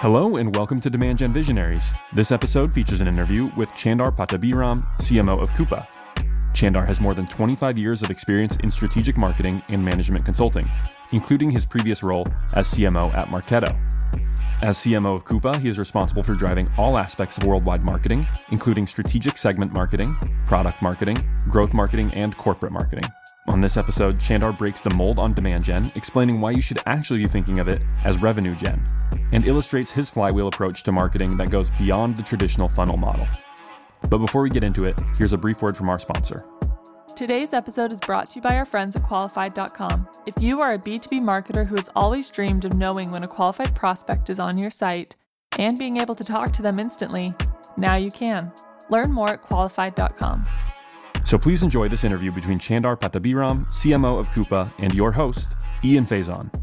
Hello and welcome to Demand Gen Visionaries. This episode features an interview with Chandar Pattabhiram, CMO of Coupa. Chandar has more than 25 years of experience in strategic marketing and management consulting, including his previous role as CMO at Marketo. As CMO of Coupa, he is responsible for driving all aspects of worldwide marketing, including strategic segment marketing, product marketing, growth marketing, and corporate marketing. On this episode, Chandar breaks the mold on demand gen, explaining why you should actually be thinking of it as revenue gen, and illustrates his flywheel approach to marketing that goes beyond the traditional funnel model. But before we get into it, here's a brief word from our sponsor. Today's episode is brought to you by our friends at Qualified.com. If you are a B2B marketer who has always dreamed of knowing when a qualified prospect is on your site and being able to talk to them instantly, now you can. Learn more at Qualified.com. So please enjoy this interview between Chandar Pattabhiram, CMO of Coupa, and your host, Ian Faison.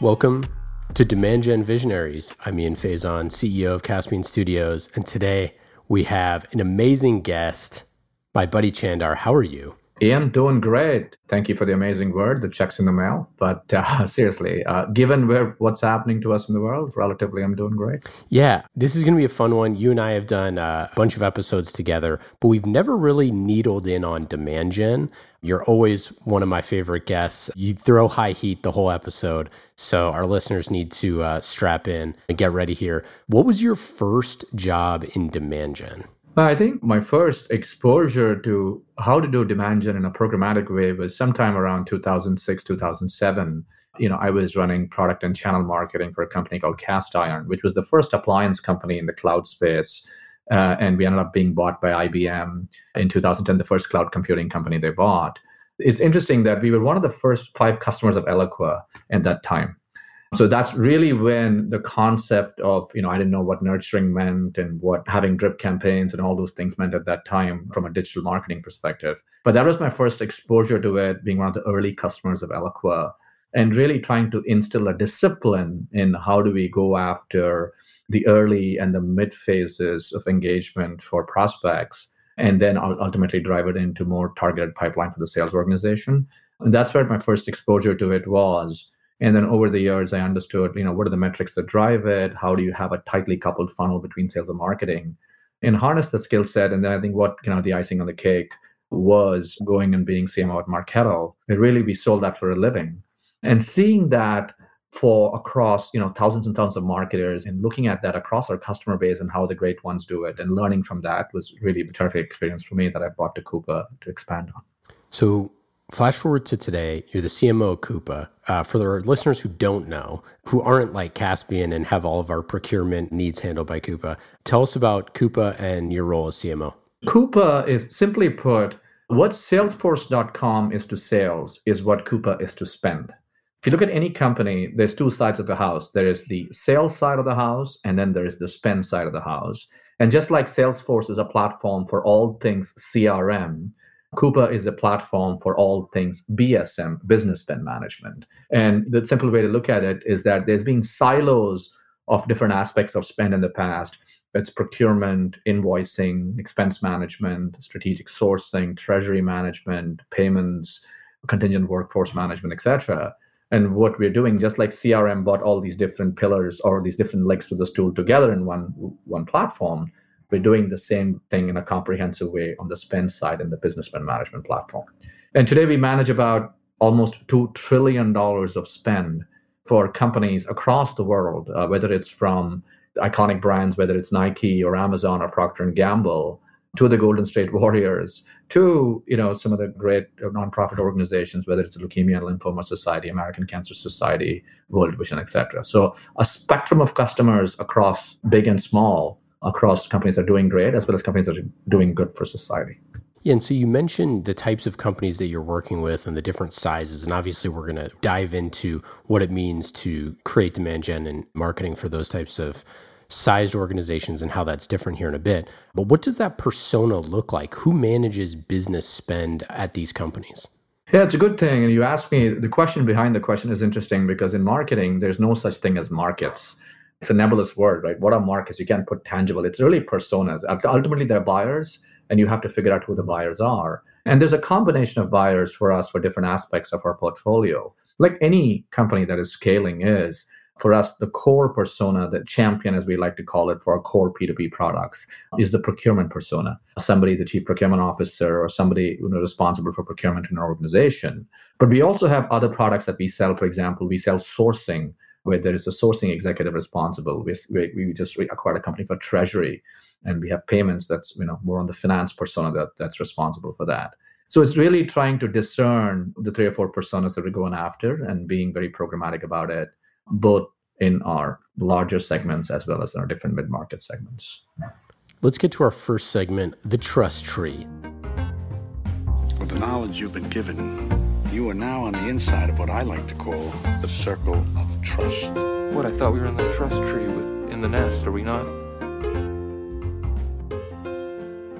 Welcome to Demand Gen Visionaries. I'm Ian Faison, CEO of Caspian Studios, and today we have an amazing guest, my buddy Chandar. How are you? Ian, doing great. Thank you for the amazing word. The check's in the mail. But uh, seriously, uh, given where what's happening to us in the world, relatively, I'm doing great. Yeah, this is going to be a fun one. You and I have done uh, a bunch of episodes together, but we've never really needled in on demand gen. You're always one of my favorite guests. You throw high heat the whole episode. So our listeners need to uh, strap in and get ready here. What was your first job in demand gen? I think my first exposure to how to do demand gen in a programmatic way was sometime around 2006, 2007. You know, I was running product and channel marketing for a company called Cast Iron, which was the first appliance company in the cloud space. Uh, and we ended up being bought by IBM in 2010, the first cloud computing company they bought. It's interesting that we were one of the first five customers of Eloqua at that time so that's really when the concept of you know i didn't know what nurturing meant and what having drip campaigns and all those things meant at that time from a digital marketing perspective. But that was my first exposure to it being one of the early customers of eloqua and really trying to instill a discipline in how do we go after the early and the mid phases of engagement for prospects and then ultimately drive it into more targeted pipeline for the sales organization. And that's where my first exposure to it was and then over the years, I understood, you know, what are the metrics that drive it? How do you have a tightly coupled funnel between sales and marketing? And harness the skill set. And then I think what you know, the icing on the cake was going and being CMO at Marketo. It really we sold that for a living. And seeing that for across you know thousands and thousands of marketers and looking at that across our customer base and how the great ones do it and learning from that was really a terrific experience for me that I brought to Coupa to expand on. So Flash forward to today, you're the CMO of Coupa. Uh, for the listeners who don't know, who aren't like Caspian and have all of our procurement needs handled by Coupa, tell us about Coupa and your role as CMO. Coupa is simply put, what Salesforce.com is to sales is what Coupa is to spend. If you look at any company, there's two sides of the house. There is the sales side of the house, and then there is the spend side of the house. And just like Salesforce is a platform for all things CRM, Coupa is a platform for all things BSM, business spend management. And the simple way to look at it is that there's been silos of different aspects of spend in the past. It's procurement, invoicing, expense management, strategic sourcing, treasury management, payments, contingent workforce management, etc. And what we're doing, just like CRM brought all these different pillars or these different legs to the stool together in one one platform, we're doing the same thing in a comprehensive way on the spend side in the business spend management platform. And today we manage about almost $2 trillion of spend for companies across the world, uh, whether it's from iconic brands, whether it's Nike or Amazon or Procter & Gamble, to the Golden State Warriors, to you know some of the great nonprofit organizations, whether it's the Leukemia and Lymphoma Society, American Cancer Society, World Vision, etc. So a spectrum of customers across big and small across companies that are doing great as well as companies that are doing good for society. Yeah, and so you mentioned the types of companies that you're working with and the different sizes, and obviously we're going to dive into what it means to create demand gen and marketing for those types of sized organizations and how that's different here in a bit. But what does that persona look like? Who manages business spend at these companies? Yeah, it's a good thing. And you asked me, the question behind the question is interesting because in marketing, there's no such thing as markets. It's a nebulous word, right? What are markets? You can't put tangible. It's really personas. Ultimately, they're buyers, and you have to figure out who the buyers are. And there's a combination of buyers for us for different aspects of our portfolio. Like any company that is scaling is, for us, the core persona, the champion, as we like to call it, for our core P2P products is the procurement persona. Somebody, the chief procurement officer, or somebody you know, responsible for procurement in our organization. But we also have other products that we sell. For example, we sell sourcing, where there is a sourcing executive responsible. We, we, we just acquired a company for treasury, and we have payments that's you know more on the finance persona that, that's responsible for that. So it's really trying to discern the three or four personas that we're going after and being very programmatic about it both in our larger segments as well as in our different mid market segments. Let's get to our first segment the trust tree. With the knowledge you've been given, you are now on the inside of what I like to call the circle of trust. What? I thought we were in the trust tree with in the nest, are we not?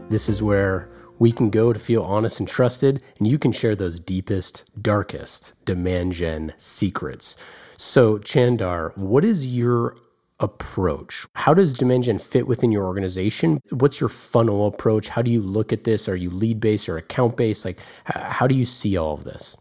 This is where we can go to feel honest and trusted, and you can share those deepest, darkest demand gen secrets. So, Chandar, what is your approach? How does demand gen fit within your organization? What's your funnel approach? How do you look at this? Are you lead based or account based? Like, how do you see all of this?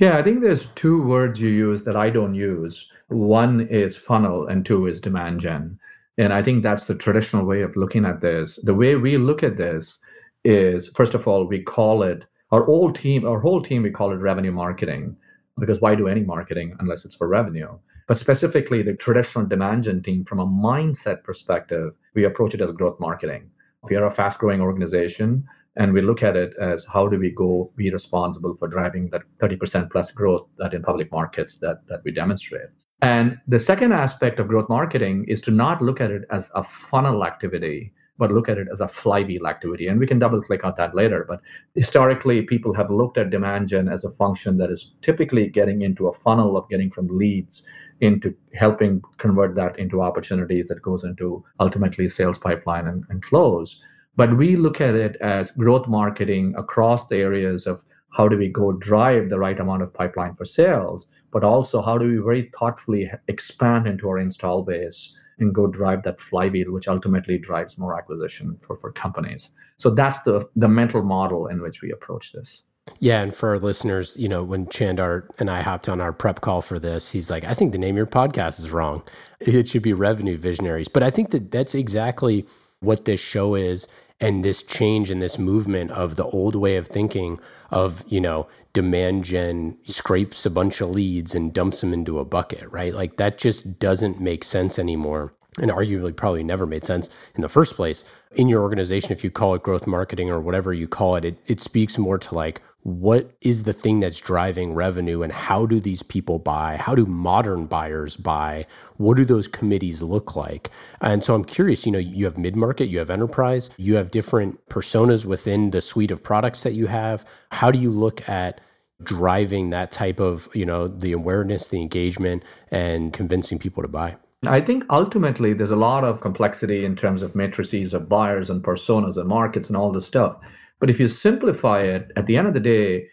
Yeah, I think there's two words you use that I don't use. One is funnel, and two is demand gen. And I think that's the traditional way of looking at this. The way we look at this is, first of all, we call it our whole team, our whole team, we call it revenue marketing because why do any marketing unless it's for revenue? But specifically, the traditional demand gen team, from a mindset perspective, we approach it as growth marketing. We are a fast growing organization, and we look at it as how do we go be responsible for driving that 30% plus growth that in public markets that, that we demonstrate. And the second aspect of growth marketing is to not look at it as a funnel activity, but look at it as a flywheel activity. And we can double click on that later. But historically, people have looked at demand gen as a function that is typically getting into a funnel of getting from leads into helping convert that into opportunities that goes into ultimately sales pipeline and, and close. But we look at it as growth marketing across the areas of how do we go drive the right amount of pipeline for sales, but also how do we very thoughtfully expand into our install base and go drive that flywheel, which ultimately drives more acquisition for, for companies. So that's the the mental model in which we approach this. Yeah, and for our listeners, you know, when Chandar and I hopped on our prep call for this, he's like, "I think the name of your podcast is wrong. It should be Revenue Visionaries." But I think that that's exactly what this show is and this change and this movement of the old way of thinking of, you know, demand gen scrapes a bunch of leads and dumps them into a bucket, right? Like that just doesn't make sense anymore. And arguably probably never made sense in the first place. In your organization, if you call it growth marketing or whatever you call it, it, it speaks more to like what is the thing that's driving revenue and how do these people buy? How do modern buyers buy? What do those committees look like? And so i'm curious you know you have mid-market you have enterprise you have different personas within the suite of products that you have. How do you look at driving that type of you know the awareness the engagement and convincing people to buy? I think ultimately there's a lot of complexity in terms of matrices of buyers and personas and markets and all this stuff. But if you simplify it, at the end of the day,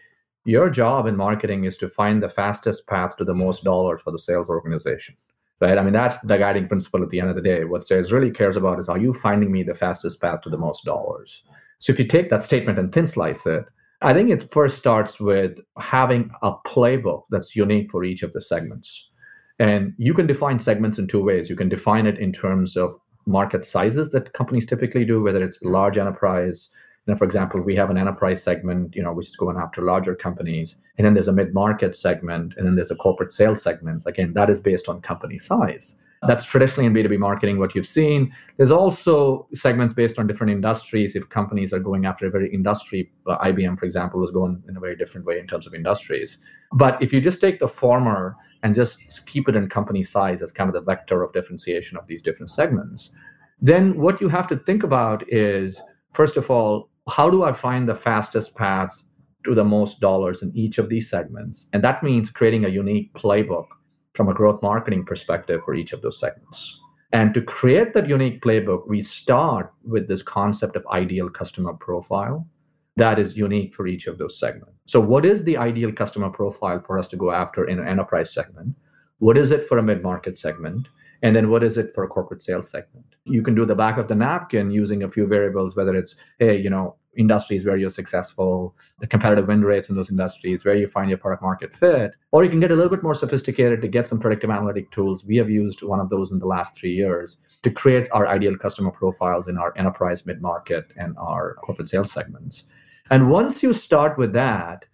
your job in marketing is to find the fastest path to the most dollars for the sales organization. Right? I mean, that's the guiding principle at the end of the day. What sales really cares about is are you finding me the fastest path to the most dollars? So if you take that statement and thin slice it, I think it first starts with having a playbook that's unique for each of the segments. And you can define segments in two ways. You can define it in terms of market sizes that companies typically do, whether it's large enterprise, know, for example, we have an enterprise segment, you know, which is going after larger companies, and then there's a mid-market segment, and then there's a corporate sales segment. Again, that is based on company size. That's traditionally in B2B marketing what you've seen. There's also segments based on different industries. If companies are going after a very industry, uh, IBM, for example, was going in a very different way in terms of industries. But if you just take the former and just keep it in company size as kind of the vector of differentiation of these different segments, then what you have to think about is, first of all, how do I find the fastest path to the most dollars in each of these segments? And that means creating a unique playbook from a growth marketing perspective for each of those segments. And to create that unique playbook, we start with this concept of ideal customer profile that is unique for each of those segments. So, what is the ideal customer profile for us to go after in an enterprise segment? What is it for a mid market segment? And then what is it for a corporate sales segment? You can do the back of the napkin using a few variables, whether it's, hey, you know, industries where you're successful, the competitive win rates in those industries, where you find your product market fit, or you can get a little bit more sophisticated to get some predictive analytic tools. We have used one of those in the last three years to create our ideal customer profiles in our enterprise, mid market, and our corporate sales segments. And once you start with that,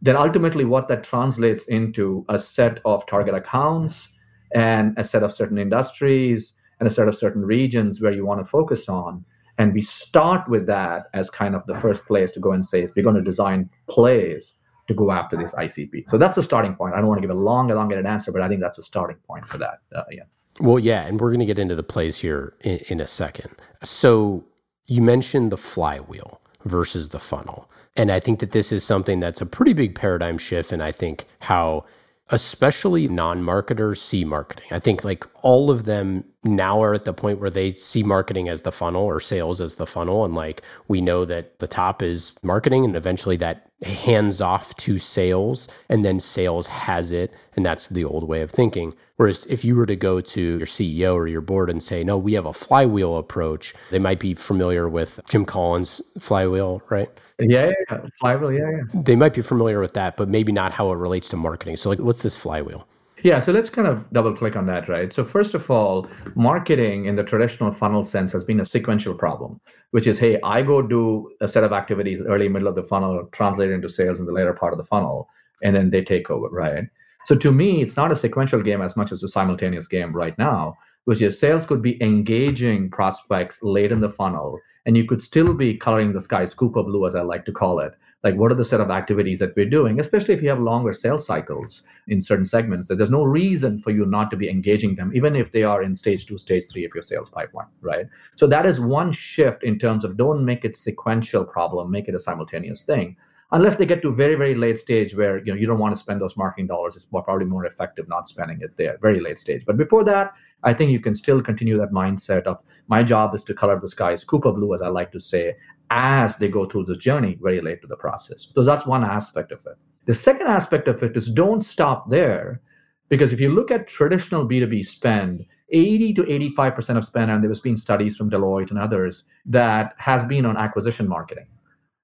then ultimately what that translates into a set of target accounts and a set of certain industries and a set of certain regions where you want to focus on and we start with that as kind of the first place to go and say, is we're going to design plays to go after this ICP. So that's the starting point. I don't want to give a long, elongated answer, but I think that's a starting point for that. Uh, yeah. Well, yeah, and we're going to get into the plays here in, in a second. So you mentioned the flywheel versus the funnel. And I think that this is something that's a pretty big paradigm shift. And I think how especially non-marketers see marketing. I think like all of them now are at the point where they see marketing as the funnel or sales as the funnel and like we know that the top is marketing and eventually that hands off to sales and then sales has it and that's the old way of thinking. Whereas if you were to go to your CEO or your board and say no we have a flywheel approach they might be familiar with Jim Collins flywheel right? Yeah, yeah, flywheel yeah yeah. They might be familiar with that but maybe not how it relates to marketing. So like what's this flywheel yeah, so let's kind of double click on that, right? So, first of all, marketing in the traditional funnel sense has been a sequential problem, which is hey, I go do a set of activities early, middle of the funnel, translate into sales in the later part of the funnel, and then they take over, right? So, to me, it's not a sequential game as much as a simultaneous game right now, which is sales could be engaging prospects late in the funnel, and you could still be coloring the sky Coupa blue, as I like to call it, like what are the set of activities that we're doing especially if you have longer sales cycles in certain segments that there's no reason for you not to be engaging them even if they are in stage two stage three of your sales pipeline right? So that is one shift in terms of don't make it sequential problem make it a simultaneous thing unless they get to very very late stage where you know you don't want to spend those marketing dollars it's probably more effective not spending it there very late stage. But before that i think you can still continue that mindset of my job is to color the skies Coupa blue as i like to say as they go through this journey very late to the process. So that's one aspect of it. The second aspect of it is don't stop there, because if you look at traditional B2B spend, 80 to 85% of spend, and there has been studies from Deloitte and others that has been on acquisition marketing.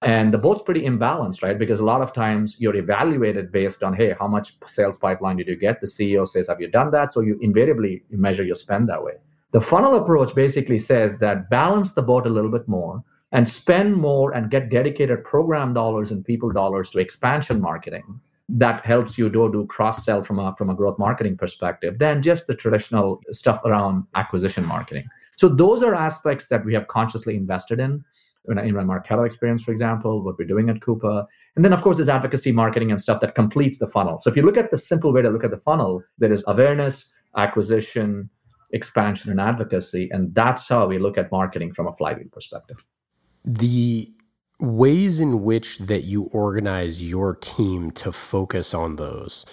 And the both's pretty imbalanced, right? Because a lot of times you're evaluated based on, hey, how much sales pipeline did you get? The CEO says, have you done that? So you invariably measure your spend that way. The funnel approach basically says that balance the boat a little bit more and spend more and get dedicated program dollars and people dollars to expansion marketing that helps you do, do cross sell from a, from a growth marketing perspective than just the traditional stuff around acquisition marketing. So those are aspects that we have consciously invested in. In my Marketo experience, for example, what we're doing at Coupa. And then, of course, there's advocacy marketing and stuff that completes the funnel. So if you look at the simple way to look at the funnel, there is awareness, acquisition, expansion, and advocacy. And that's how we look at marketing from a flywheel perspective the ways in which that you organize your team to focus on those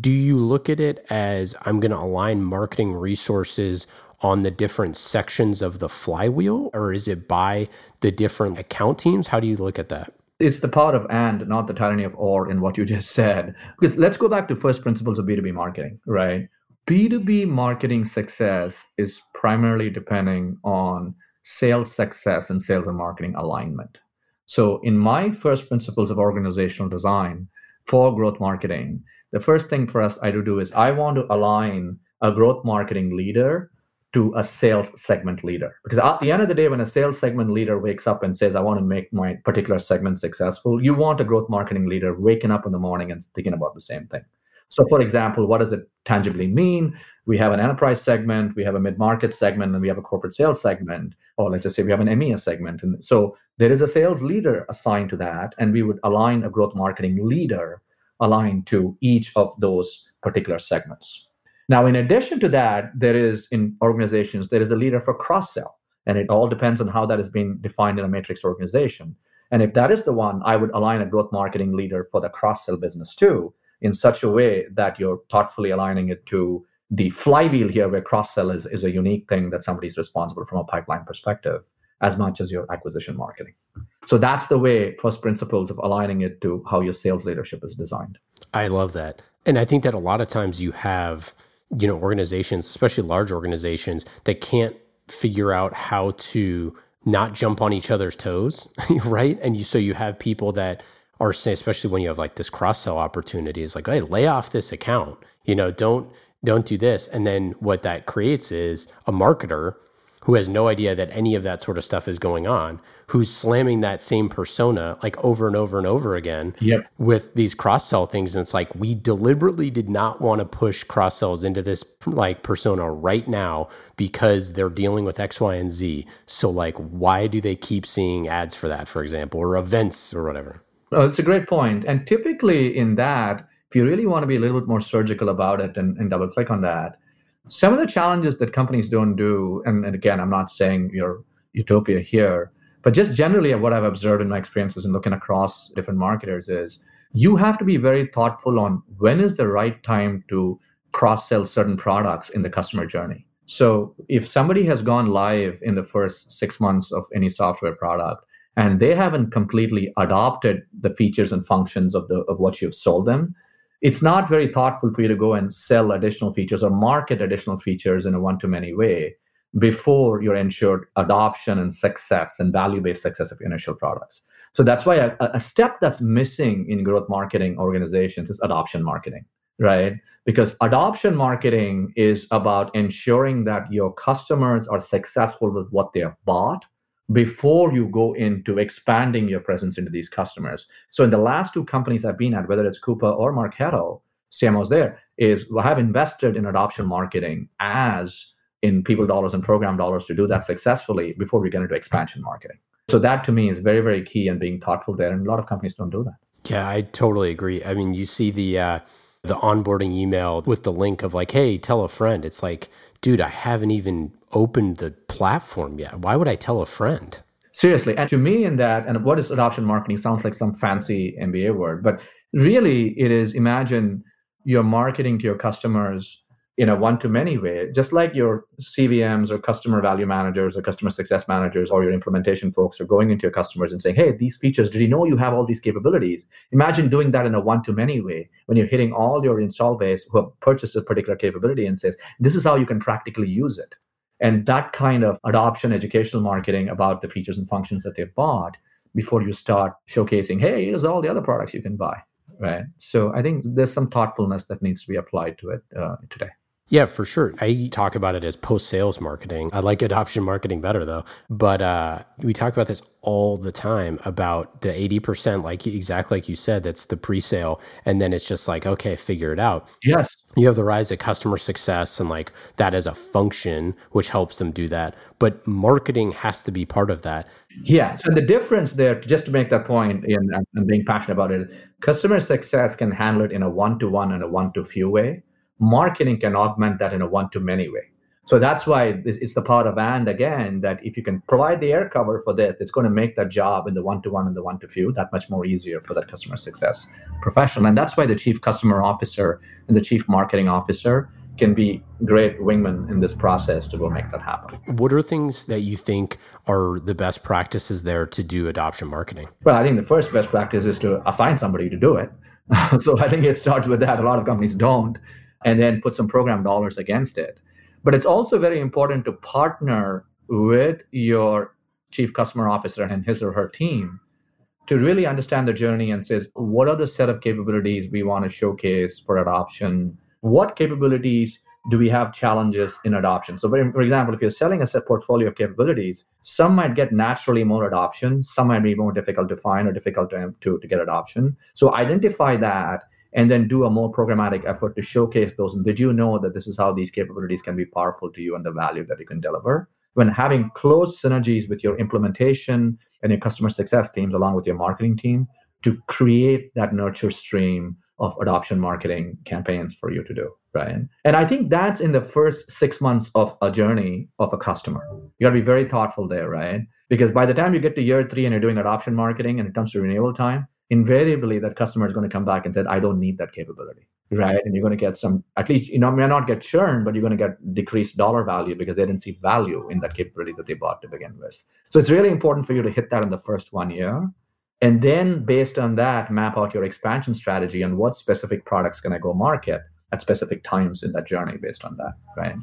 do you look at it as i'm going to align marketing resources on the different sections of the flywheel or is it by the different account teams? How do you look at that? It's the power of and not the tyranny of or in what you just said. Because let's go back to first principles of b2b marketing right? B2b marketing success is primarily depending on sales success and sales and marketing alignment. So, in my first principles of organizational design for growth marketing, the first thing for us I do do is I want to align a growth marketing leader to a sales segment leader. Because at the end of the day, when a sales segment leader wakes up and says, I want to make my particular segment successful, you want a growth marketing leader waking up in the morning and thinking about the same thing. So, for example, what does it tangibly mean? We have an enterprise segment, we have a mid market segment, and we have a corporate sales segment. Or let's just say we have an EMEA segment. And so there is a sales leader assigned to that, and we would align a growth marketing leader aligned to each of those particular segments. Now, in addition to that, there is in organizations, there is a leader for cross sell. And it all depends on how that is being defined in a matrix organization. And if that is the one, I would align a growth marketing leader for the cross sell business too in such a way that you're thoughtfully aligning it to the flywheel here where cross sell is, is a unique thing that somebody's responsible from a pipeline perspective as much as your acquisition marketing. So that's the way, first principles of aligning it to how your sales leadership is designed. I love that. And I think that a lot of times you have, you know, organizations, especially large organizations, that can't figure out how to not jump on each other's toes, right? And you so you have people that are saying, especially when you have like this cross sell opportunity, is like, hey, lay off this account. You know, don't don't do this. And then what that creates is a marketer who has no idea that any of that sort of stuff is going on, who's slamming that same persona like over and over and over again yep. with these cross sell things. And it's like, we deliberately did not want to push cross sells into this like persona right now because they're dealing with X, Y, and Z. So, like, why do they keep seeing ads for that, for example, or events or whatever? Oh, it's a great point. And typically in that, if you really want to be a little bit more surgical about it and, and double click on that, some of the challenges that companies don't do, and, and again, I'm not saying you're utopia here, but just generally what I've observed in my experiences and looking across different marketers is you have to be very thoughtful on when is the right time to cross sell certain products in the customer journey. So if somebody has gone live in the first six months of any software product and they haven't completely adopted the features and functions of the of what you've sold them, it's not very thoughtful for you to go and sell additional features or market additional features in a one to many way before you're ensured adoption and success and value based success of initial products. So that's why a, a, step that's missing in growth marketing organizations is adoption marketing, right? Because adoption marketing is about ensuring that your customers are successful with what they have bought before you go into expanding your presence into these customers. So in the last two companies I've been at, whether it's Coupa or Marketo, CMOs there, is I have invested in adoption marketing as in people dollars and program dollars to do that successfully before we get into expansion marketing. So that to me is very, very key and being thoughtful there. And a lot of companies don't do that. Yeah, I totally agree. I mean, you see the uh, the onboarding email with the link of like, hey, tell a friend. It's like, dude, I haven't even opened the platform yet. Why would I tell a friend? Seriously. And to me, in that, and what is adoption marketing sounds like some fancy MBA word, but really it is imagine you're marketing to your customers in a one-to-many way, just like your CVMs or customer value managers or customer success managers or your implementation folks are going into your customers and saying, "Hey, these features, did you know you have all these capabilities?" Imagine doing that in a one-to-many way when you're hitting all your install base who have purchased a particular capability and says, "This is how you can practically use it." And that kind of adoption, educational marketing about the features and functions that they've bought before you start showcasing, "Hey, here's all the other products you can buy." Right. So I think there's some thoughtfulness that needs to be applied to it uh, today. Yeah, for sure. I talk about it as post sales marketing. I like adoption marketing better though. But uh, we talk about this all the time about the 80%, like exactly like you said, that's the pre sale. And then it's just like, okay, figure it out. Yes. You have the rise of customer success and like that as a function, which helps them do that. But marketing has to be part of that. Yeah. So the difference there, just to make that point, and I'm being passionate about it, customer success can handle it in a one to one and a one to few way marketing can augment that in a one to many way. So that's why it's the part of and again that if you can provide the air cover for this, it's going to make that job in the one to one and the one to few that much more easier for that customer success professional. And that's why the chief customer officer and the chief marketing officer can be great wingmen in this process to go make that happen. What are things that you think are the best practices there to do adoption marketing? Well, I think the first best practice is to assign somebody to do it. so I think it starts with that. A lot of companies don't and then put some program dollars against it. But it's also very important to partner with your chief customer officer and his or her team to really understand the journey and says what are the set of capabilities we want to showcase for adoption? What capabilities do we have challenges in adoption? So for example if you're selling a set portfolio of capabilities some might get naturally more adoption some might be more difficult to find or difficult to, to, to get adoption. So identify that and then do a more programmatic effort to showcase those. And did you know that this is how these capabilities can be powerful to you and the value that you can deliver? When having close synergies with your implementation and your customer success teams, along with your marketing team, to create that nurture stream of adoption marketing campaigns for you to do, right? And I think that's in the first six months of a journey of a customer. You got to be very thoughtful there, right? Because by the time you get to year three and you're doing adoption marketing and it comes to renewal time, invariably that customer is going to come back and say, I don't need that capability. right? And you're going to get some, at least, you know, may not get churn, but you're going to get decreased dollar value because they didn't see value in that capability that they bought to begin with. So it's really important for you to hit that in the first one year. And then based on that, map out your expansion strategy and what specific products can I go market at specific times in that journey based on that, right?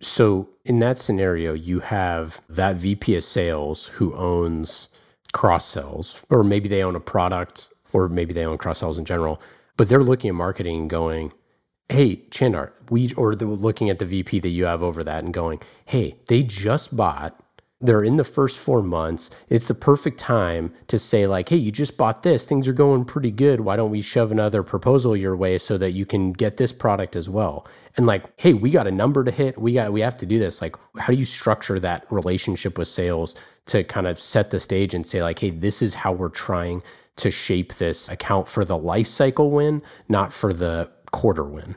So in that scenario, you have that VP of sales who owns cross sells, or maybe they own a product, or maybe they own cross sells in general but they're looking at marketing going, hey, Chandar, we, or they're looking at the VP that you have over that and going, hey, they just bought, they're in the first four months. It's the perfect time to say, like, hey, you just bought this, things are going pretty good. Why don't we shove another proposal your way so that you can get this product as well? And like, hey, we got a number to hit. We got, we have to do this. Like, how do you structure that relationship with sales to kind of set the stage and say, like, hey, this is how we're trying to shape this account for the life cycle win, not for the quarter win?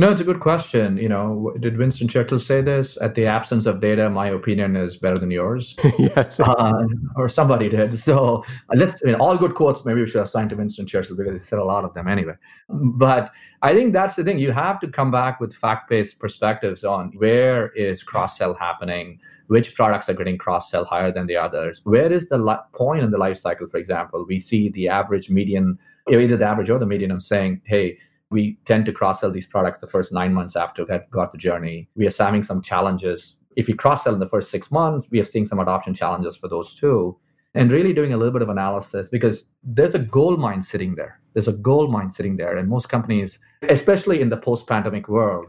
No, it's a good question. You know, did Winston Churchill say this? At the absence of data, my opinion is better than yours. yeah. Uh, or somebody did. So uh, let's, I mean, all good quotes, maybe we should assign to Winston Churchill because he said a lot of them anyway. But I think that's the thing. You have to come back with fact based perspectives on where is cross sell happening? which products are getting cross sell higher than the others. Where is the li- point in the life cycle, for example? We see the average median, either the average or the median, of saying, hey, we tend to cross sell these products the first nine months after we've got the journey. We are having some challenges. If we cross sell in the first six months, we are seeing some adoption challenges for those too. And really doing a little bit of analysis because there's a gold mine sitting there. There's a gold mine sitting there. And most companies, especially in the post pandemic world,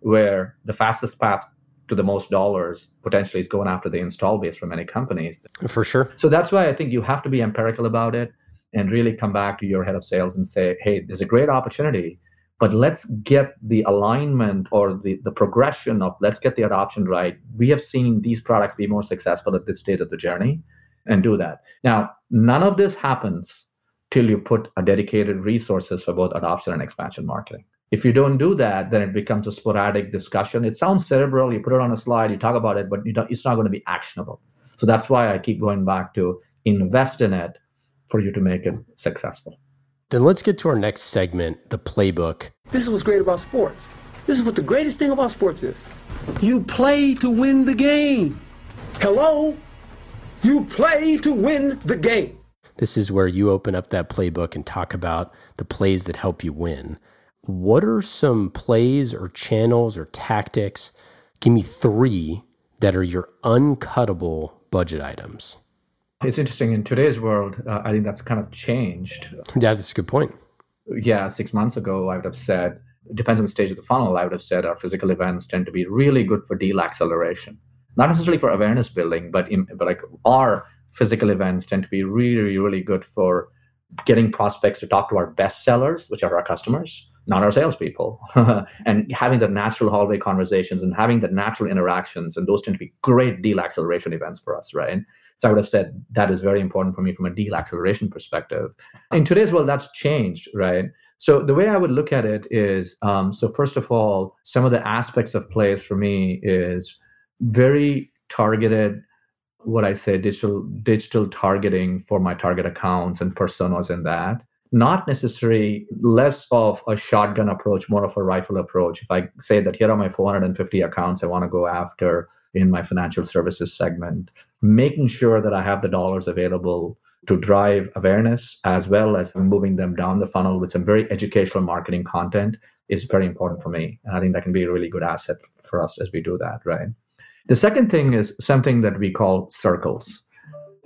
where the fastest path to the most dollars potentially is going after the install base for many companies. For sure. So that's why I think you have to be empirical about it and really come back to your head of sales and say, hey, there's a great opportunity, but let's get the alignment or the, the progression of let's get the adoption right. We have seen these products be more successful at this stage of the journey and do that. Now, none of this happens till you put a dedicated resources for both adoption and expansion marketing. If you don't do that, then it becomes a sporadic discussion. It sounds cerebral. You put it on a slide, you talk about it, but it's not going to be actionable. So that's why I keep going back to invest in it for you to make it successful. Then let's get to our next segment, the playbook. This is what's great about sports. This is what the greatest thing about sports is. You play to win the game. Hello? You play to win the game. This is where you open up that playbook and talk about the plays that help you win what are some plays or channels or tactics? Give me three that are your uncuttable budget items. It's interesting. In today's world, uh, I think that's kind of changed. Yeah, that's a good point. Yeah, six months ago, I would have said, depends on the stage of the funnel, I would have said our physical events tend to be really good for deal acceleration. Not necessarily for awareness building, but in, but like our physical events tend to be really, really good for getting prospects to talk to our best sellers, which are our customers, not our salespeople, and having the natural hallway conversations and having the natural interactions. And those tend to be great deal acceleration events for us, right? So I would have said that is very important for me from a deal acceleration perspective. In today's world, that's changed, right? So the way I would look at it is, um, so first of all, some of the aspects of plays for me is very targeted what I say digital digital targeting for my target accounts and personas in that not necessarily less of a shotgun approach, more of a rifle approach. If I say that here are my 450 accounts I want to go after in my financial services segment, making sure that I have the dollars available to drive awareness as well as moving them down the funnel with some very educational marketing content is very important for me. And I think that can be a really good asset for us as we do that, right? The second thing is something that we call circles.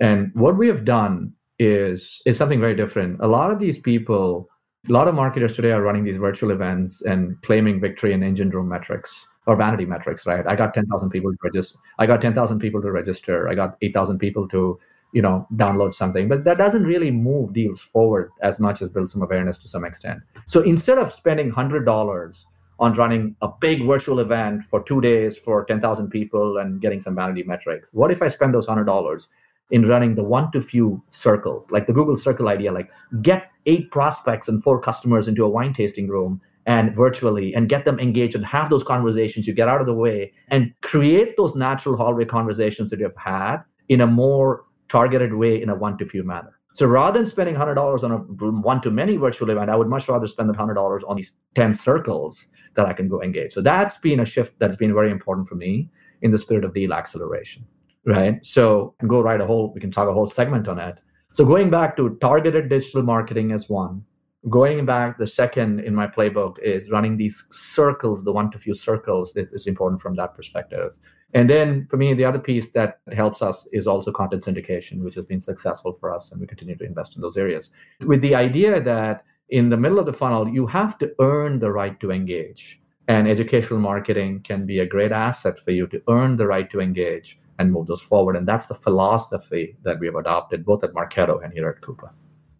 And what we have done is is something very different. A lot of these people, a lot of marketers today are running these virtual events and claiming victory in engine room metrics or vanity metrics, right? I got 10,000 people to register. I got 10,000 people to register. I got 8,000 people to, you know, download something. But that doesn't really move deals forward as much as build some awareness to some extent. So instead of spending $100 on running a big virtual event for two days for 10,000 people and getting some vanity metrics, what if I spend those $100 in running the one to few circles, like the Google Circle idea, like get eight prospects and four customers into a wine tasting room and virtually and get them engaged and have those conversations. You get out of the way and create those natural hallway conversations that you have had in a more targeted way in a one to few manner. So rather than spending $100 on a one to many virtual event, I would much rather spend that $100 on these 10 circles that I can go engage. So that's been a shift that's been very important for me in the spirit of deal acceleration, right? So go write a whole, we can talk a whole segment on it. So going back to targeted digital marketing as one, going back the second in my playbook is running these circles, the one to few circles that is important from that perspective. And then for me, the other piece that helps us is also content syndication, which has been successful for us, and we continue to invest in those areas. With the idea that in the middle of the funnel, you have to earn the right to engage. And educational marketing can be a great asset for you to earn the right to engage and move those forward. And that's the philosophy that we have adopted both at Marketo and here at Coupa.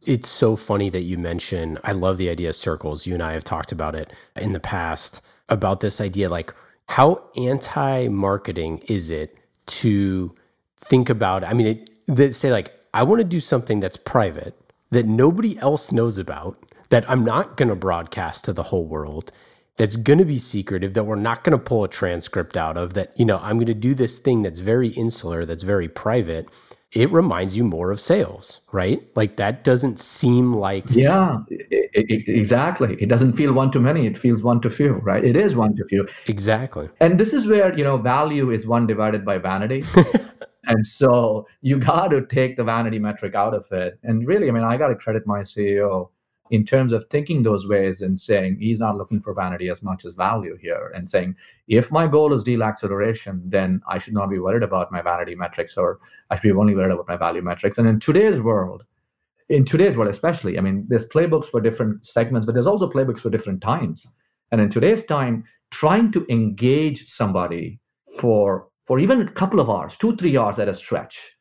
It's so funny that you mention, I love the idea of circles. You and I have talked about it in the past about this idea like, how anti marketing is it to think about? I mean, it, say, like, I want to do something that's private that nobody else knows about, that I'm not going to broadcast to the whole world, that's going to be secretive, that we're not going to pull a transcript out of, that, you know, I'm going to do this thing that's very insular, that's very private it reminds you more of sales, right? Like that doesn't seem like. Yeah, it, it, exactly. It doesn't feel one to many. It feels one to few, right? It is one to few. Exactly. And this is where, you know, value is one divided by vanity. and so you got to take the vanity metric out of it. And really, I mean, I got to credit my CEO in terms of thinking those ways and saying he's not looking for vanity as much as value here and saying if my goal is deal acceleration then i should not be worried about my vanity metrics or i should be only worried about my value metrics. And in today's world in today's world especially i mean there's playbooks for different segments but there's also playbooks for different times. And in today's time trying to engage somebody for for even a couple of hours two three hours at a stretch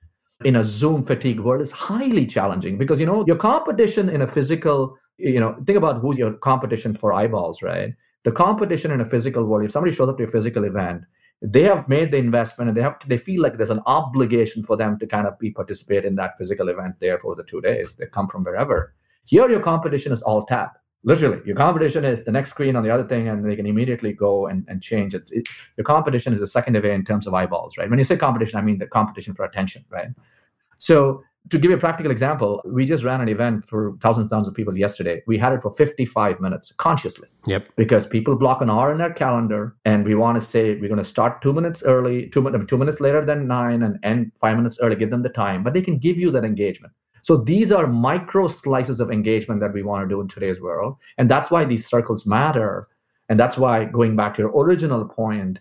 in a Zoom fatigue world is highly challenging because you know your competition in a physical, you know, think about who's your competition for eyeballs, right? The competition in a physical world, if somebody shows up to a physical event, they have made the investment and they have they feel like there's an obligation for them to kind of be participate in that physical event there for the two days. They come from wherever. Here your competition is all tap. Literally, your competition is the next screen on the other thing, and they can immediately go and, and change it. it. Your competition is a second away in terms of eyeballs, right? When you say competition, I mean the competition for attention, right? So to give you a practical example, we just ran an event for thousands and thousands of people yesterday. We had it for 55 minutes consciously. Yep. Because people block an hour in their calendar, and we want to say we're going to start two minutes early, two, two minutes later than nine, and end five minutes early, give them the time. But they can give you that engagement. So these are micro slices of engagement that we want to do in today's world. And that's why these circles matter. And that's why, going back to your original point,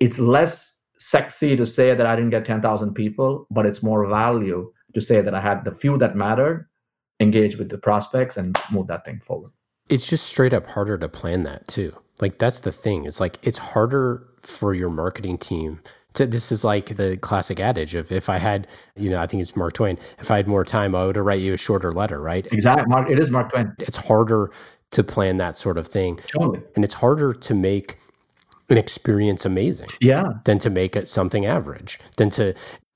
it's less sexy to say that I didn't get 10,000 people, but it's more value to say that I had the few that mattered, engage with the prospects, and move that thing forward. It's just straight up harder to plan that too. Like that's the thing. It's like it's harder for your marketing team to, this is like the classic adage of if I had, you know, I think it's Mark Twain. If I had more time, I would have write you a shorter letter, right? Exactly. Mark, it is Mark Twain. It's harder to plan that sort of thing. Totally. And it's harder to make an experience amazing. Yeah. Than to make it something average. Than to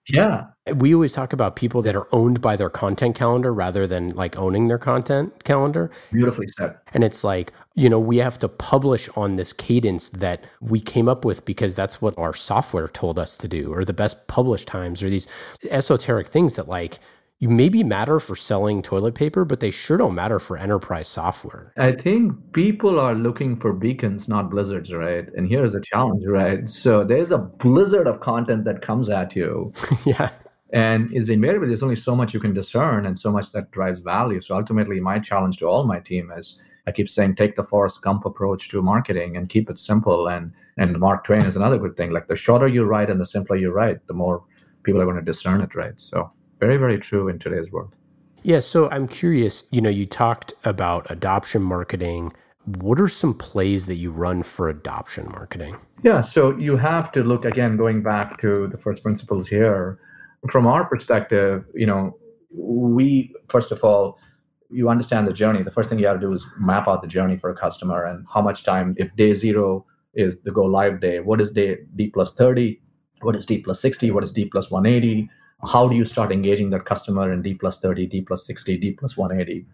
yeah. We always talk about people that are owned by their content calendar rather than like owning their content calendar. Beautifully said. And it's like, you know, we have to publish on this cadence that we came up with because that's what our software told us to do, or the best publish times, or these esoteric things that like you maybe matter for selling toilet paper, but they sure don't matter for enterprise software. I think people are looking for beacons, not blizzards, right? And here's the challenge, right? So there's a blizzard of content that comes at you. yeah. And it's invariably there's only so much you can discern and so much that drives value. So ultimately, my challenge to all my team is I keep saying take the Forrest Gump approach to marketing and keep it simple. And and Mark Twain is another good thing. Like the shorter you write and the simpler you write, the more people are going to discern it, right? So very, very true in today's world. Yeah. So I'm curious, you know, you talked about adoption marketing. What are some plays that you run for adoption marketing? Yeah. So you have to look again, going back to the first principles here. From our perspective, you know, we, first of all, you understand the journey. The first thing you have to do is map out the journey for a customer and how much time, if day zero is the go live day, what is day D plus 30? What is D plus 60? What is D plus 180? how do you start engaging that customer in D plus 30, D plus 60, D plus 180,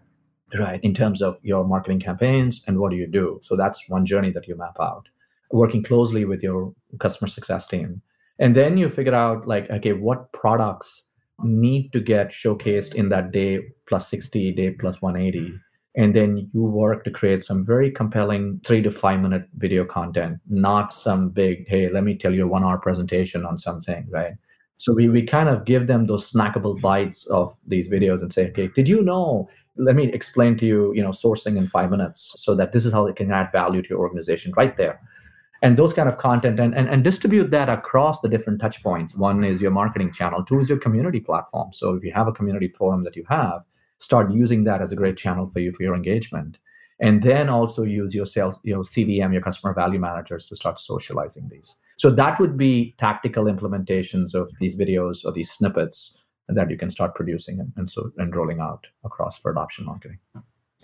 right? In terms of your marketing campaigns and what do you do? So that's one journey that you map out, working closely with your customer success team. And then you figure out like, okay, what products need to get showcased in that day plus 60, day plus 180. And then you work to create some very compelling three to five minute video content, not some big, hey, let me tell you a one hour presentation on something, right? So we, we kind of give them those snackable bites of these videos and say, okay, did you know? Let me explain to you, you know, sourcing in five minutes so that this is how it can add value to your organization right there. And those kind of content and, and, and distribute that across the different touch points. One is your marketing channel, two is your community platform. So if you have a community forum that you have, start using that as a great channel for you for your engagement and then also use your sales you know cvm your customer value managers to start socializing these so that would be tactical implementations of these videos or these snippets that you can start producing and, and so and rolling out across for adoption marketing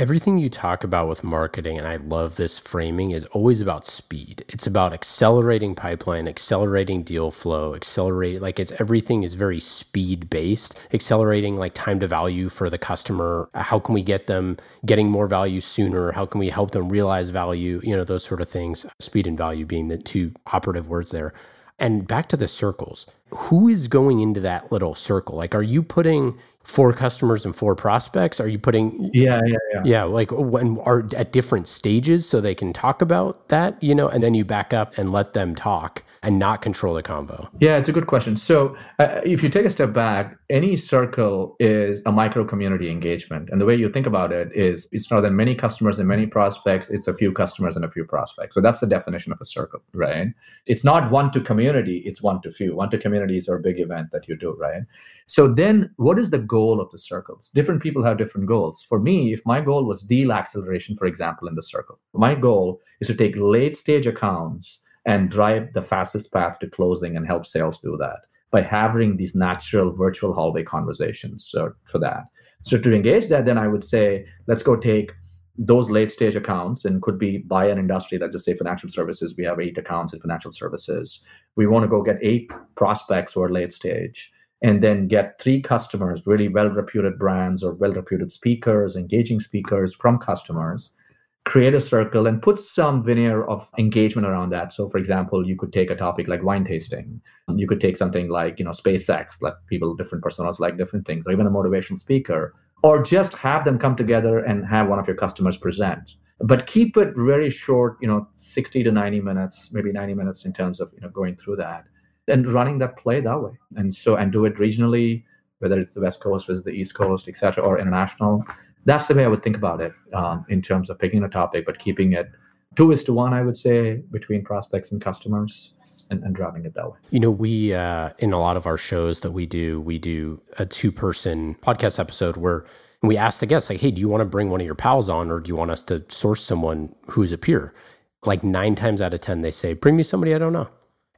Everything you talk about with marketing, and I love this framing, is always about speed. It's about accelerating pipeline, accelerating deal flow, accelerate like it's everything is very speed based, accelerating like time to value for the customer. How can we get them getting more value sooner? How can we help them realize value? You know, those sort of things. Speed and value being the two operative words there. And back to the circles. Who is going into that little circle? Like, are you putting four customers and four prospects? Are you putting yeah, yeah, yeah. Yeah, like when are at different stages so they can talk about that, you know, and then you back up and let them talk and not control the convo? Yeah, it's a good question. So, uh, if you take a step back, any circle is a micro community engagement. And the way you think about it is it's not that many customers and many prospects, it's a few customers and a few prospects. So, that's the definition of a circle, right? It's not one to community, it's one to few. One to communities are a big event that you do, right? So, then what is the goal of the circles? Different people have different goals. For me, if my goal was deal acceleration, for example, in the circle, my goal is to take late stage accounts and drive the fastest path to closing and help sales do that by having these natural virtual hallway conversations so for that. So to engage that, then I would say, let's go take those late stage accounts and could be by an industry, let's just say financial services. We have eight accounts in financial services. We want to go get eight prospects who are late stage and then get three customers, really well reputed brands or well reputed speakers, engaging speakers from customers create a circle and put some veneer of engagement around that. So for example you could take a topic like wine tasting. You could take something like you know spacex let people different personas like different things or even a motivation speaker or just have them come together and have one of your customers present. But keep it very short you know 60 to 90 minutes maybe 90 minutes in terms of you know going through that and running that play that way. And so and do it regionally whether it's the west coast versus the east coast etc or international that's the way I would think about it um, in terms of picking a topic, but keeping it two is to one, I would say, between prospects and customers. And, and driving it that way. You know, we uh, in a lot of our shows that we do, we do a two-person podcast episode where we ask the guests, like, "Hey, do you want to bring one of your pals on, or do you want us to source someone who's a peer?" Like nine times out of ten, they say, "Bring me somebody I don't know,"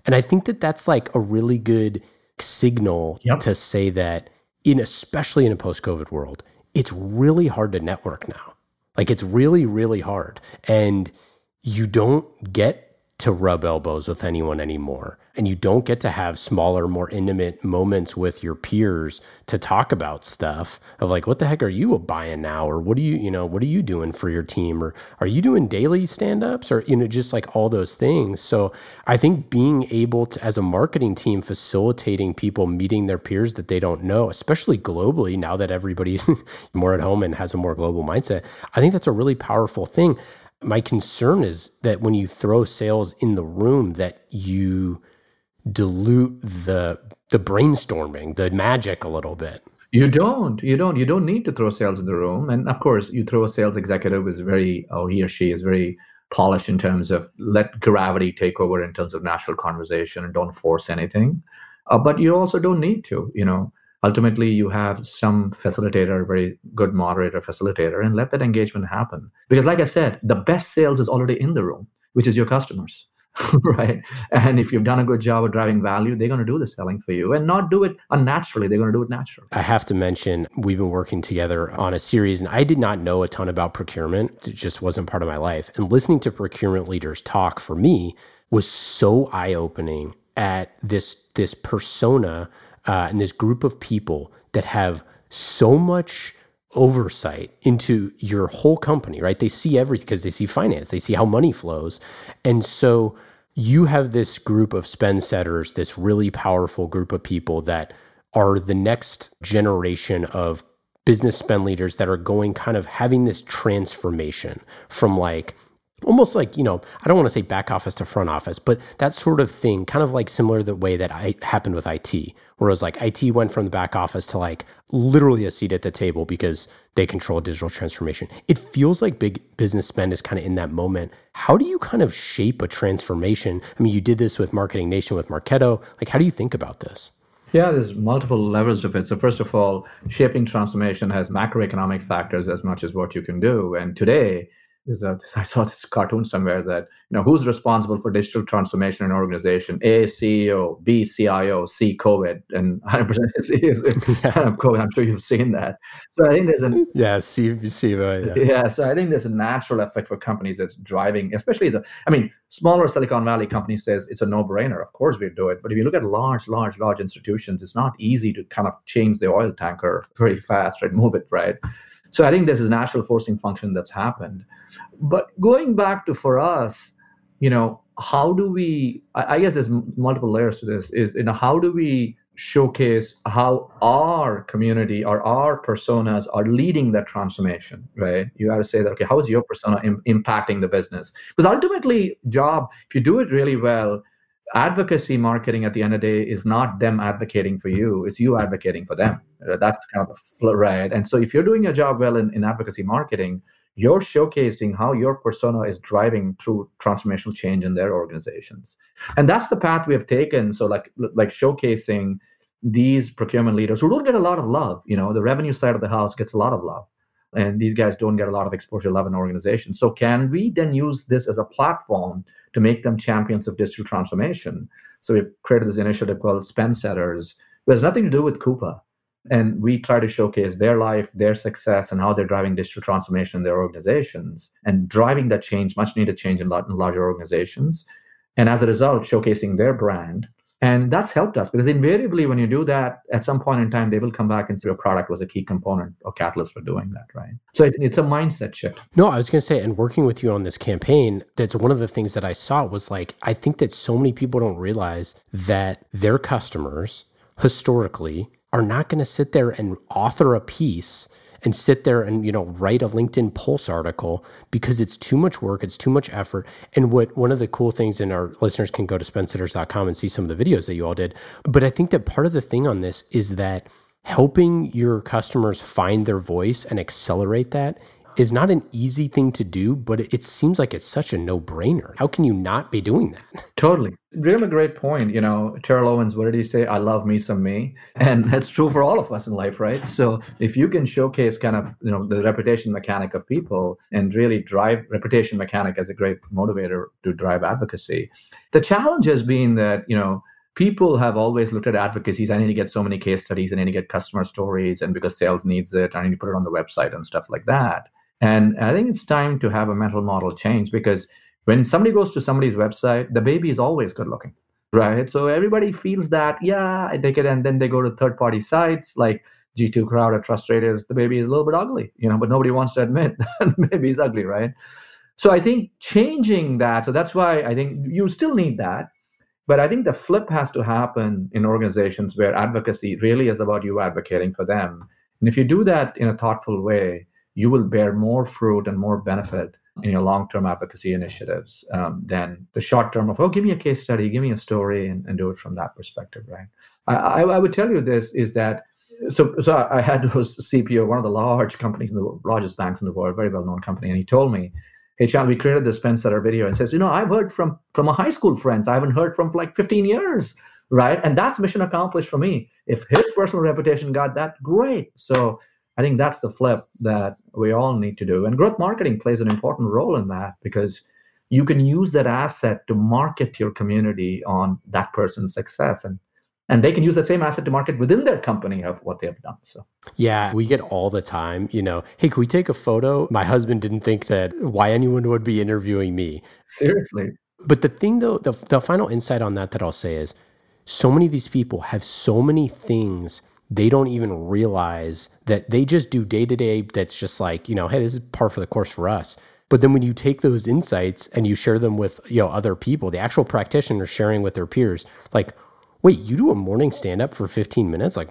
and I think that that's like a really good signal yep. to say that in especially in a post-COVID world, it's really hard to network now. Like it's really, really hard. And you don't get to rub elbows with anyone anymore. And you don't get to have smaller, more intimate moments with your peers to talk about stuff of like, what the heck are you buying now? Or what are you, you know, what are you doing for your team? Or are you doing daily stand ups? Or, you know, just like all those things. So I think being able to, as a marketing team, facilitating people meeting their peers that they don't know, especially globally, now that everybody's more at home and has a more global mindset, I think that's a really powerful thing my concern is that when you throw sales in the room that you dilute the the brainstorming the magic a little bit. You don't you don't you don't need to throw sales in the room. And of course you throw a sales executive is very oh he or she is very polished in terms of let gravity take over in terms of natural conversation and don't force anything. Uh, but you also don't need to you know ultimately you have some facilitator very good moderator facilitator and let that engagement happen. Because like i said the best sales is already in the room which is your customers right? And if you've done a good job of driving value they're going to do the selling for you and not do it unnaturally they're going to do it naturally. I have to mention we've been working together on a series and i did not know a ton about procurement. It just wasn't part of my life. And listening to procurement leaders talk for me was so eye-opening at this this persona uh, and this group of people that have so much oversight into your whole company, right? They see everything because they see finance, they see how money flows. And so you have this group of spend setters, this really powerful group of people that are the next generation of business spend leaders that are going kind of having this transformation from like almost like you know i don't want to say back office to front office but that sort of thing kind of like similar to the way that i happened with it where it was like it went from the back office to like literally a seat at the table because they control digital transformation. It feels like big business spend is kind of in that moment. How do you kind of shape a transformation? I mean you did this with marketing nation with marketo. Like how do you think about this? Yeah, there's multiple levels of it. So first of all, shaping transformation has macroeconomic factors as much as what you can do. And today, there's a, I saw this cartoon somewhere that you know who's responsible for digital transformation in an organization? A CEO, B CIO, C COVID, and 100 percent is, COVID. I'm sure you've seen that. So I think there's an yeah C C yeah. yeah. So I think there's a natural effect for companies that's driving, especially the. I mean, smaller Silicon Valley companies says it's a no brainer. Of course we do it, but if you look at large, large, large institutions, it's not easy to kind of change the oil tanker very fast, right? Move it right. So I think there's a natural forcing function that's happened. But going back to for us, you know, how do we? I, guess there's multiple layers to this. Is you know, how do we showcase how our community or our personas are leading that transformation right you have to say that okay how is your persona Im- impacting the business because ultimately job if you do it really well advocacy marketing at the end of the day is not them advocating for you it's you advocating for them. Uh, that's kind of the right? And so if you're doing your job well in, in advocacy marketing you're showcasing how your persona is driving through transformational change in their organizations. And that's the path we have taken. So like like showcasing these procurement leaders who don't get a lot of love you know the revenue side of the house gets a lot of love and these guys don't get a lot of exposure love in organizations so can we then use this as a platform to make them champions of digital transformation. So we created this initiative called Spend Setters. It has nothing to do with Coupa. And we try to showcase their life, their success, and how they're driving digital transformation in their organizations and driving that change, much needed change in larger organizations. And as a result, showcasing their brand and that's helped us because invariably, when you do that, at some point in time, they will come back and say your product was a key component or catalyst for doing that, right? So it's a mindset shift. No, I was going to say, and working with you on this campaign, that's one of the things that I saw was like, I think that so many people don't realize that their customers historically are not going to sit there and author a piece and sit there and you know write a LinkedIn Pulse article because it's too much work, it's too much effort. And what one of the cool things, and our listeners can go to spendsetters.com and see some of the videos that you all did. But I think that part of the thing on this is that helping your customers find their voice and accelerate that is not an easy thing to do, but it seems like it's such a no brainer. How can you not be doing that? Totally. Really great point. You know, Terrell Owens, what did he say? I love me some me. And that's true for all of us in life, right? So if you can showcase kind of, you know, the reputation mechanic of people and really drive reputation mechanic as a great motivator to drive advocacy. The challenge has been that, you know, people have always looked at advocacies. I need to get so many case studies, I need to get customer stories, and because sales needs it, I need to put it on the website and stuff like that. And I think it's time to have a mental model change because when somebody goes to somebody's website, the baby is always good looking, right? So everybody feels that, yeah, I take it. And then they go to third party sites like G2 Crowd or TrustRadius, the baby is a little bit ugly, you know, but nobody wants to admit the baby is ugly, right? So I think changing that, so that's why I think you still need that. But I think the flip has to happen in organizations where advocacy really is about you advocating for them. And if you do that in a thoughtful way, you will bear more fruit and more benefit in your long-term advocacy initiatives um, than the short term of oh give me a case study give me a story and, and do it from that perspective right? I, I, would tell you this is that so so i had was cpo one of the large companies in the largest banks in the world very well-known company and he told me hey John, we created this spend setter video and says you know i've heard from from a high school friends. I haven't heard from for like 15 years right? And that's mission accomplished for me. If his personal reputation got that great. So I think that's the flip that we all need to do. And growth marketing plays an important role in that because you can use that asset to market your community on that person's success. And and they can use that same asset to market within their company of what they have done. So. Yeah we get all the time you know hey can we take a photo? My husband didn't think that why anyone would be interviewing me. Seriously. But the thing though the, the final insight on that that i'll say is so many of these people have so many things they don't even realize that they just do day to day that's just like, you know, hey, this is par for the course for us. But then when you take those insights and you share them with, you know, other people, the actual practitioners sharing with their peers, like, wait, you do a morning stand up for 15 minutes? Like,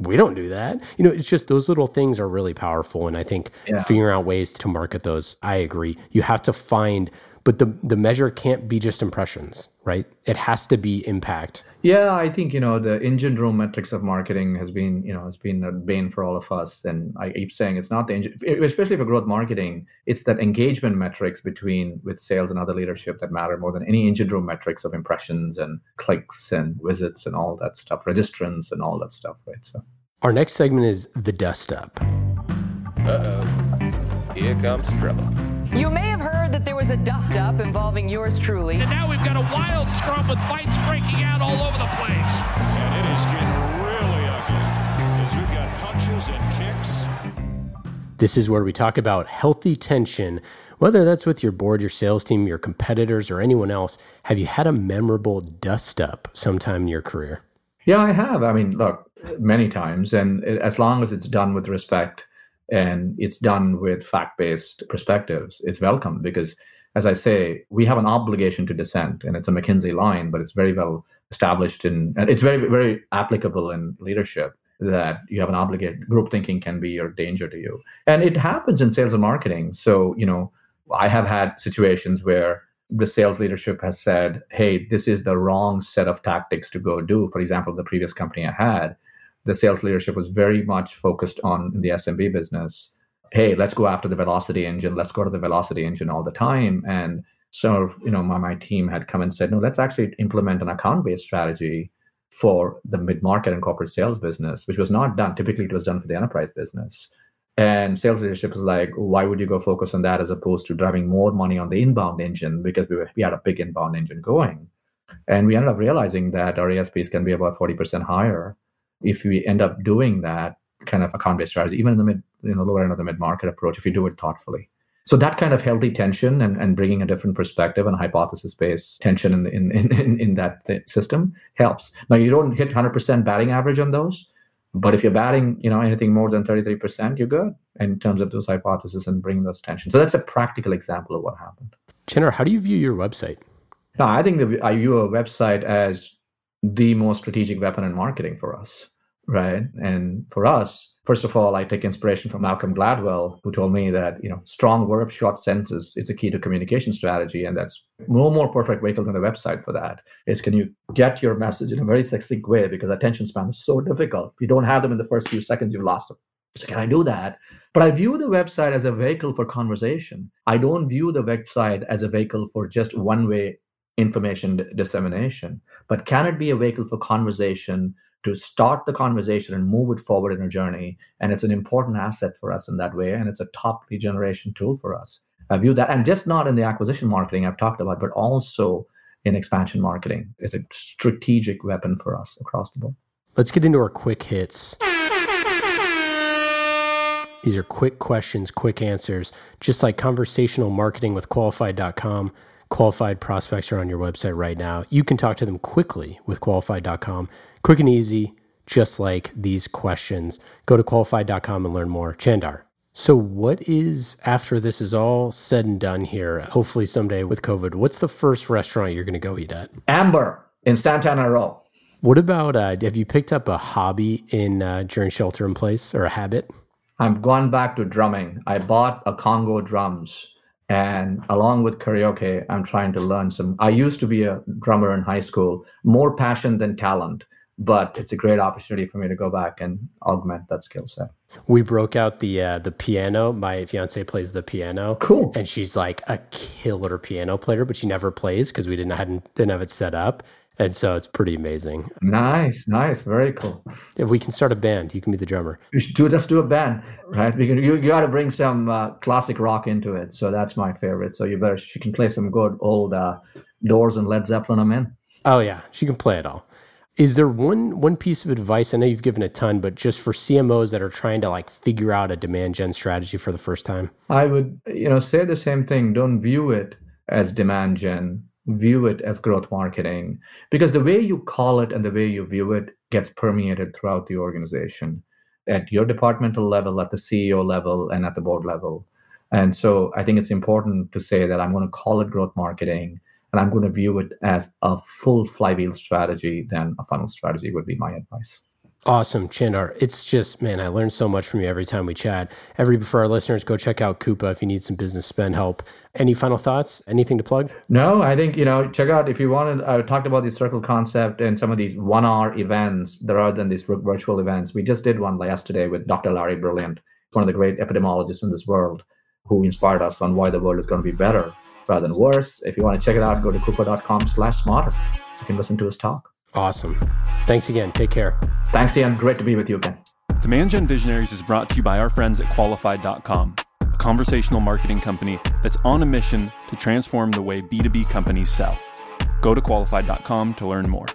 we don't do that. You know, it's just those little things are really powerful. And I think Yeah. figuring out ways to market those, I agree. You have to find, but the, the measure can't be just impressions, right? It has to be impact. Yeah, I think you know the engine room metrics of marketing has been you know it's been a bane for all of us, and I keep saying it's not the engine, especially for growth marketing. It's that engagement metrics between with sales and other leadership that matter more than any engine room metrics of impressions and clicks and visits and all that stuff, registrants and all that stuff, right? So Our next segment is the dust up. Uh oh. Here comes trouble. You may have heard that there was a dust up involving yours truly. And now we've got a wild scrum with fights breaking out all over the place. And it is getting really ugly as we've got punches and kicks. This is where we talk about healthy tension, whether that's with your board, your sales team, your competitors, or anyone else. Have you had a memorable dust up sometime in your career? Yeah, I have. I mean, look, many times, and as long as it's done with respect and it's done with fact-based perspectives, it's welcome because, as I say, we have an obligation to dissent, and it's a McKinsey line, but it's very well established in, and it's very, very applicable in leadership that you have an obligation. Group thinking can be your danger to you, and it happens in sales and marketing. So, you know, I have had situations where the sales leadership has said, hey, this is the wrong set of tactics to go do. For example, the previous company I had, the sales leadership was very much focused on the SMB business. Hey, let's go after the velocity engine. Let's go to the velocity engine all the time. And so, you know, my, my team had come and said, no, let's actually implement an account based strategy for the mid market and corporate sales business, which was not done. Typically, it was done for the enterprise business. And sales leadership is like, why would you go focus on that as opposed to driving more money on the inbound engine? Because we, were, we had a big inbound engine going. And we ended up realizing that our ASPs can be about 40% higher if we end up doing that kind of account based strategy, even in the mid, in the lower end of the mid market approach, if you do it thoughtfully. So that kind of healthy tension and, and bringing a different perspective and hypothesis based tension in, the, in, in, in that th- system helps. Now, you don't hit 100% batting average on those, but if you're batting, you know, anything more than 33%, you're good in terms of those hypotheses and bringing those tensions. So that's a practical example of what happened. Chandar, how do you view your website? No, I think that I view a website as the most strategic weapon in marketing for us, right? And for us, first of all, I take inspiration from Malcolm Gladwell, who told me that you know strong verbs, short sentences is a key to communication strategy, and that's no more perfect vehicle than the website for that. Is can you get your message in a very succinct way because attention span is so difficult. If you don't have them in the first few seconds, you've lost them. So can I do that? But I view the website as a vehicle for conversation. I don't view the website as a vehicle for just one-way information dissemination. But can it be a vehicle for conversation to start the conversation and move it forward in a journey? And it's an important asset for us in that way. And it's a top lead generation tool for us. I view that, and just not in the acquisition marketing I've talked about, but also in expansion marketing. It's a strategic weapon for us across the board. Let's get into our quick hits. These are quick questions, quick answers, just like conversational marketing with qualified.com. Qualified prospects are on your website right now. You can talk to them quickly with qualified.com. Quick and easy, just like these questions. Go to qualified.com and learn more. Chandar. So, what is, after this is all said and done here, hopefully someday with COVID, what's the first restaurant you're going to go eat at? Amber in Santana Row. What about, uh, have you picked up a hobby in uh, during shelter in place or a habit? I've gone back to drumming. I bought a conga drums and along with karaoke, I'm trying to learn some. I used to be a drummer in high school, more passion than talent, but it's a great opportunity for me to go back and augment that skill set. We broke out the uh, the piano. My fiance plays the piano. Cool. And she's like a killer piano player, but she never plays because we didn't hadn't didn't have it set up. And so it's pretty amazing. Nice, nice, very cool. If we can start a band, you can be the drummer. We should do let's do a band, right? We can, you, you got to bring some uh, classic rock into it. So that's my favorite. So you better she can play some good old uh, Doors and Led Zeppelin. I'm in. Oh yeah, she can play it all. Is there one one piece of advice? I know you've given a ton, but just for CMOs that are trying to like figure out a demand gen strategy for the first time, I would you know say the same thing. Don't view it as demand gen view it as growth marketing because the way you call it and the way you view it gets permeated throughout the organization at your departmental level at the ceo level and at the board level. And so i think it's important to say that i'm going to call it growth marketing and i'm going to view it as a full flywheel strategy than a funnel strategy would be my advice Awesome, Chandar. It's just, man, I learn so much from you every time we chat. Every for our listeners, go check out Coupa if you need some business spend help. Any final thoughts? Anything to plug? No, I think you know. Check out if you wanted. I talked about the circle concept and some of these one-hour events rather than these virtual events. We just did one yesterday with Dr. Larry Brilliant, one of the great epidemiologists in this world, who inspired us on why the world is going to be better rather than worse. If you want to check it out, go to coupa.com/smarter. You can listen to his talk. Awesome. Thanks again. Take care. Thanks, Ian. Great to be with you again. Demand Gen Visionaries is brought to you by our friends at Qualified.com, a conversational marketing company that's on a mission to transform the way B2B companies sell. Go to Qualified.com to learn more.